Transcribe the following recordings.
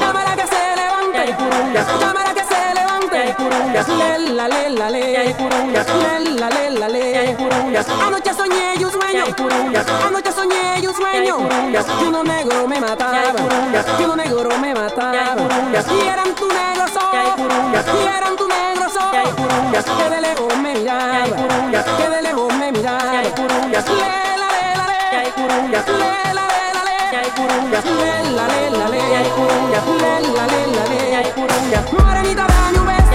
Cámara que se levante. Lela le la le la la Anoche soñé y un sueño, Anoche soñé y un sueño, uno negro me mataba, uno negro me mataba, Y eran tu negro Y eran tu negro Que de lejos me miraba, Que de lejos me miraba, la la le, la la le, la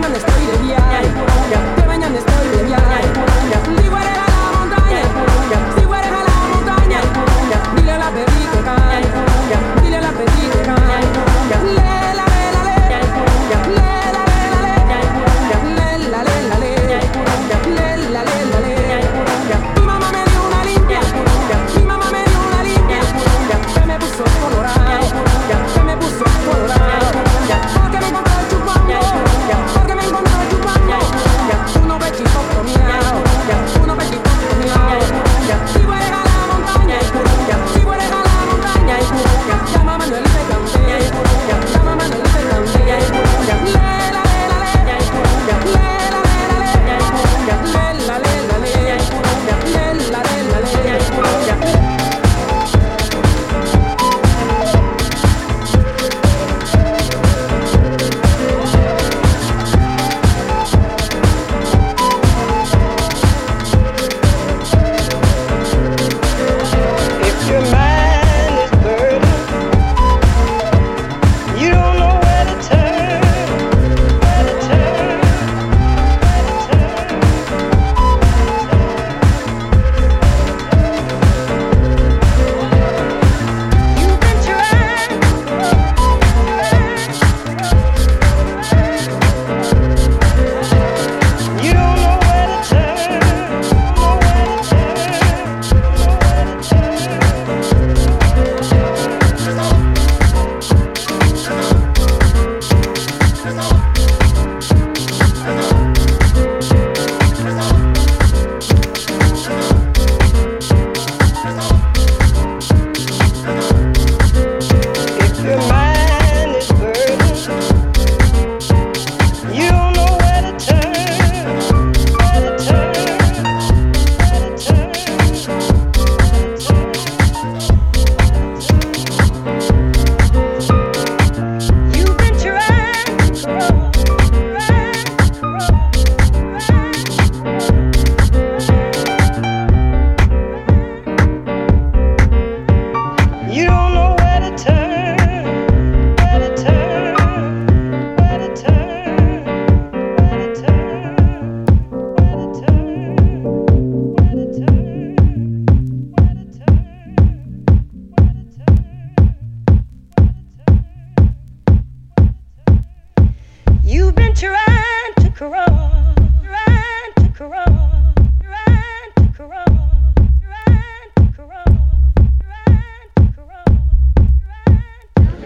mañana estoy de viaje. Que mañana estoy de viaje.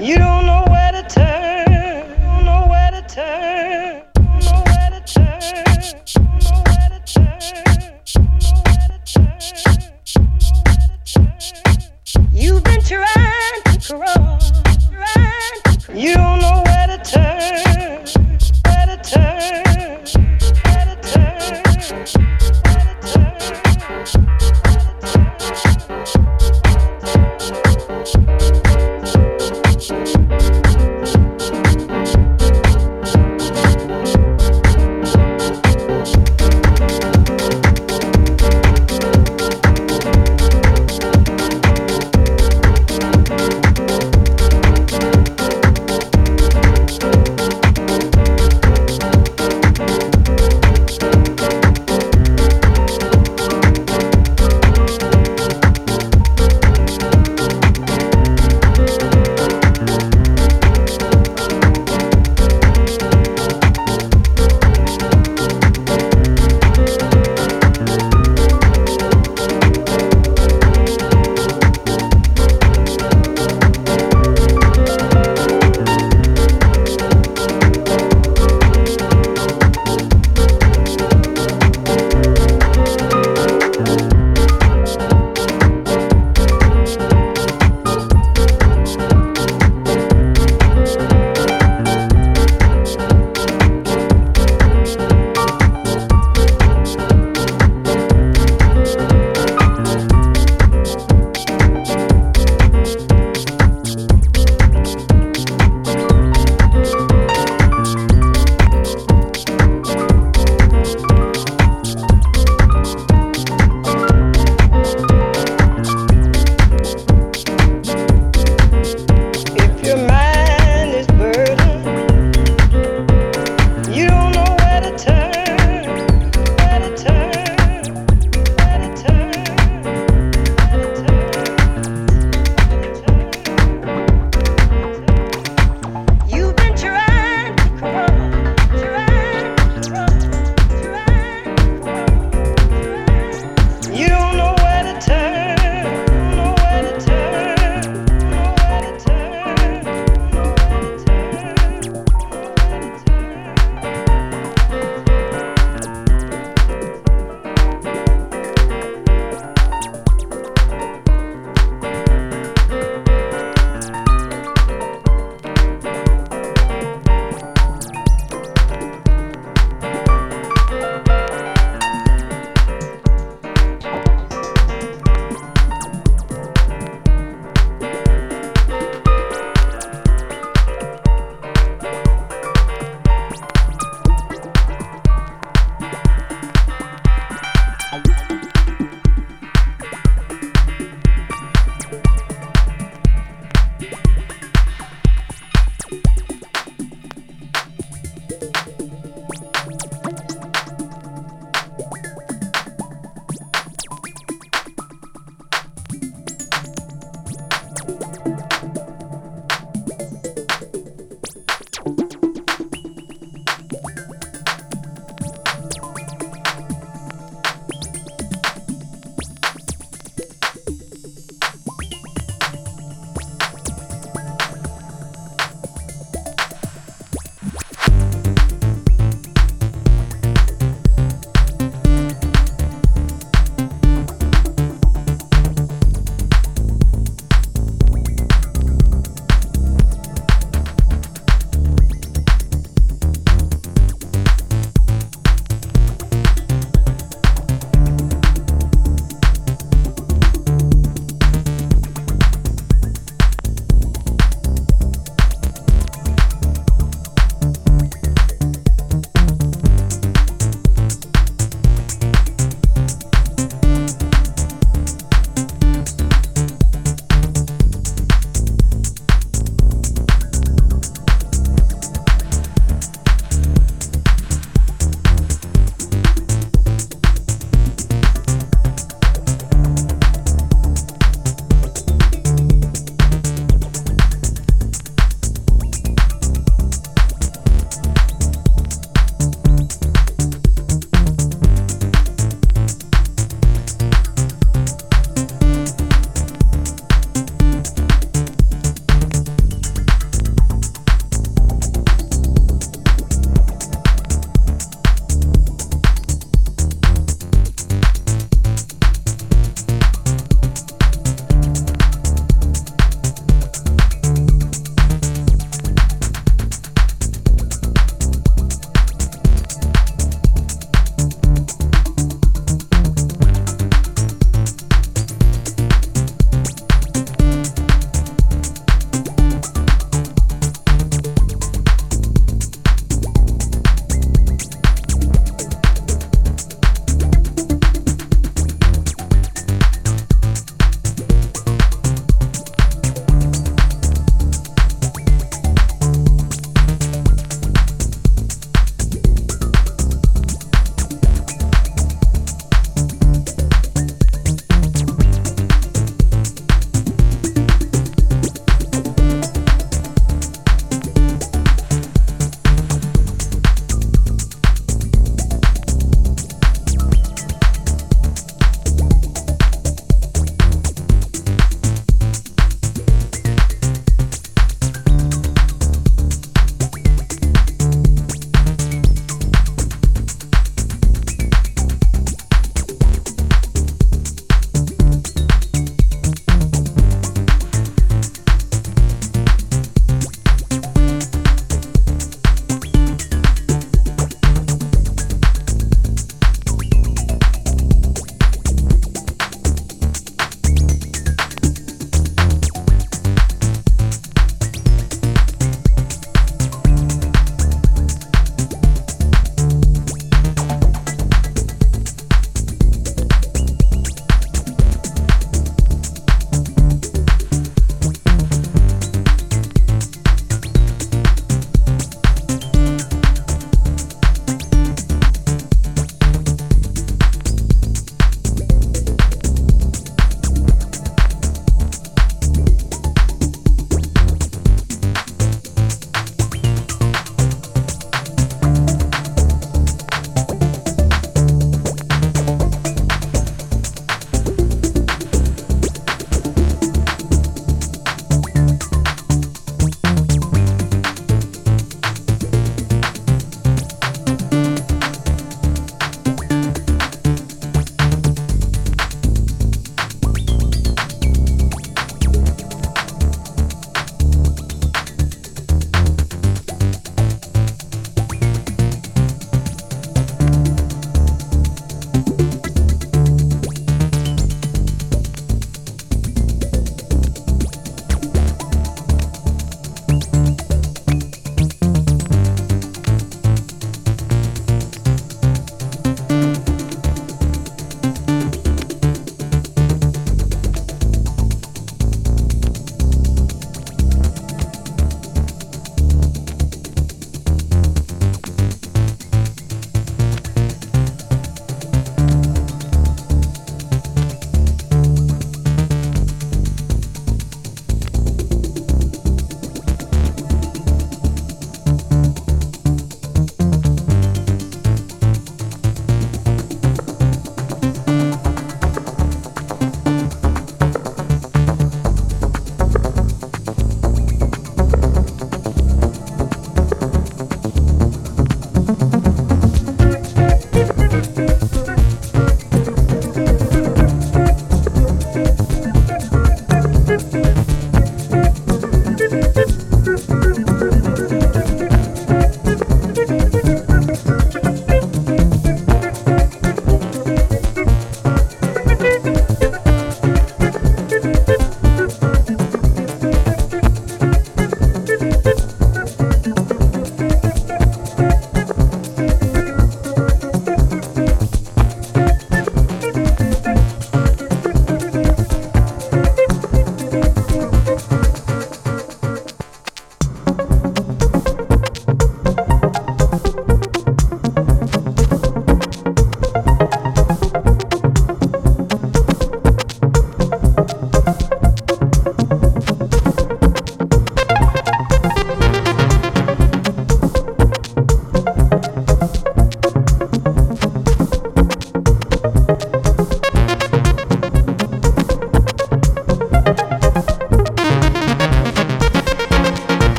You don't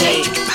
shake.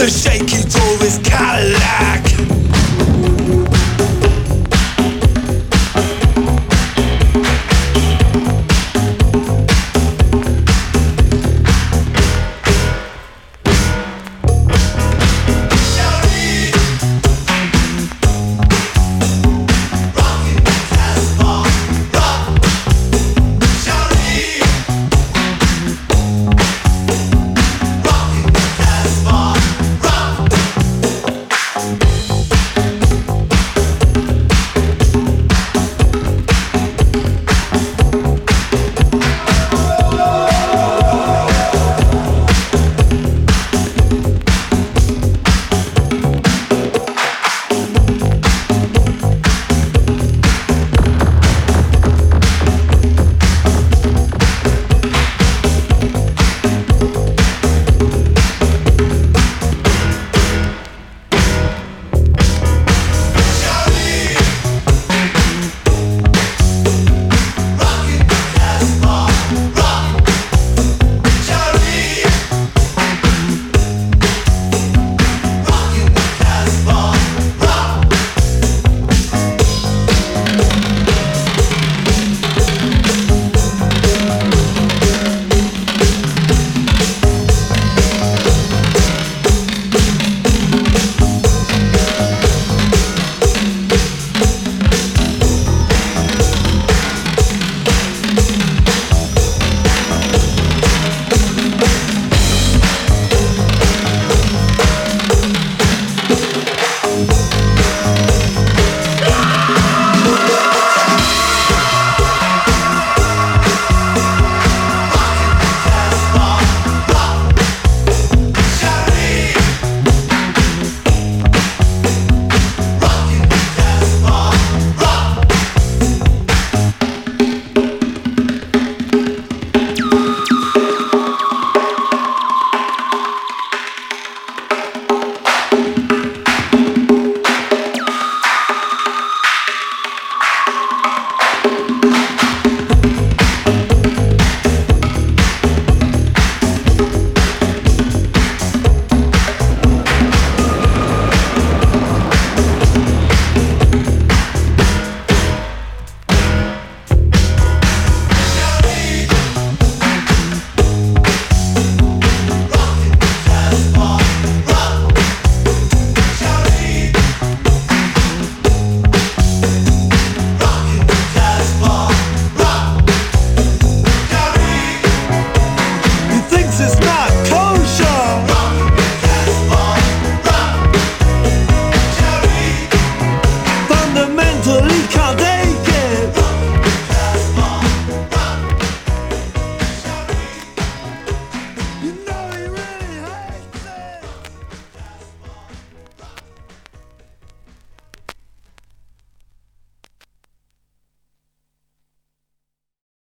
The shaky door is Cadillac.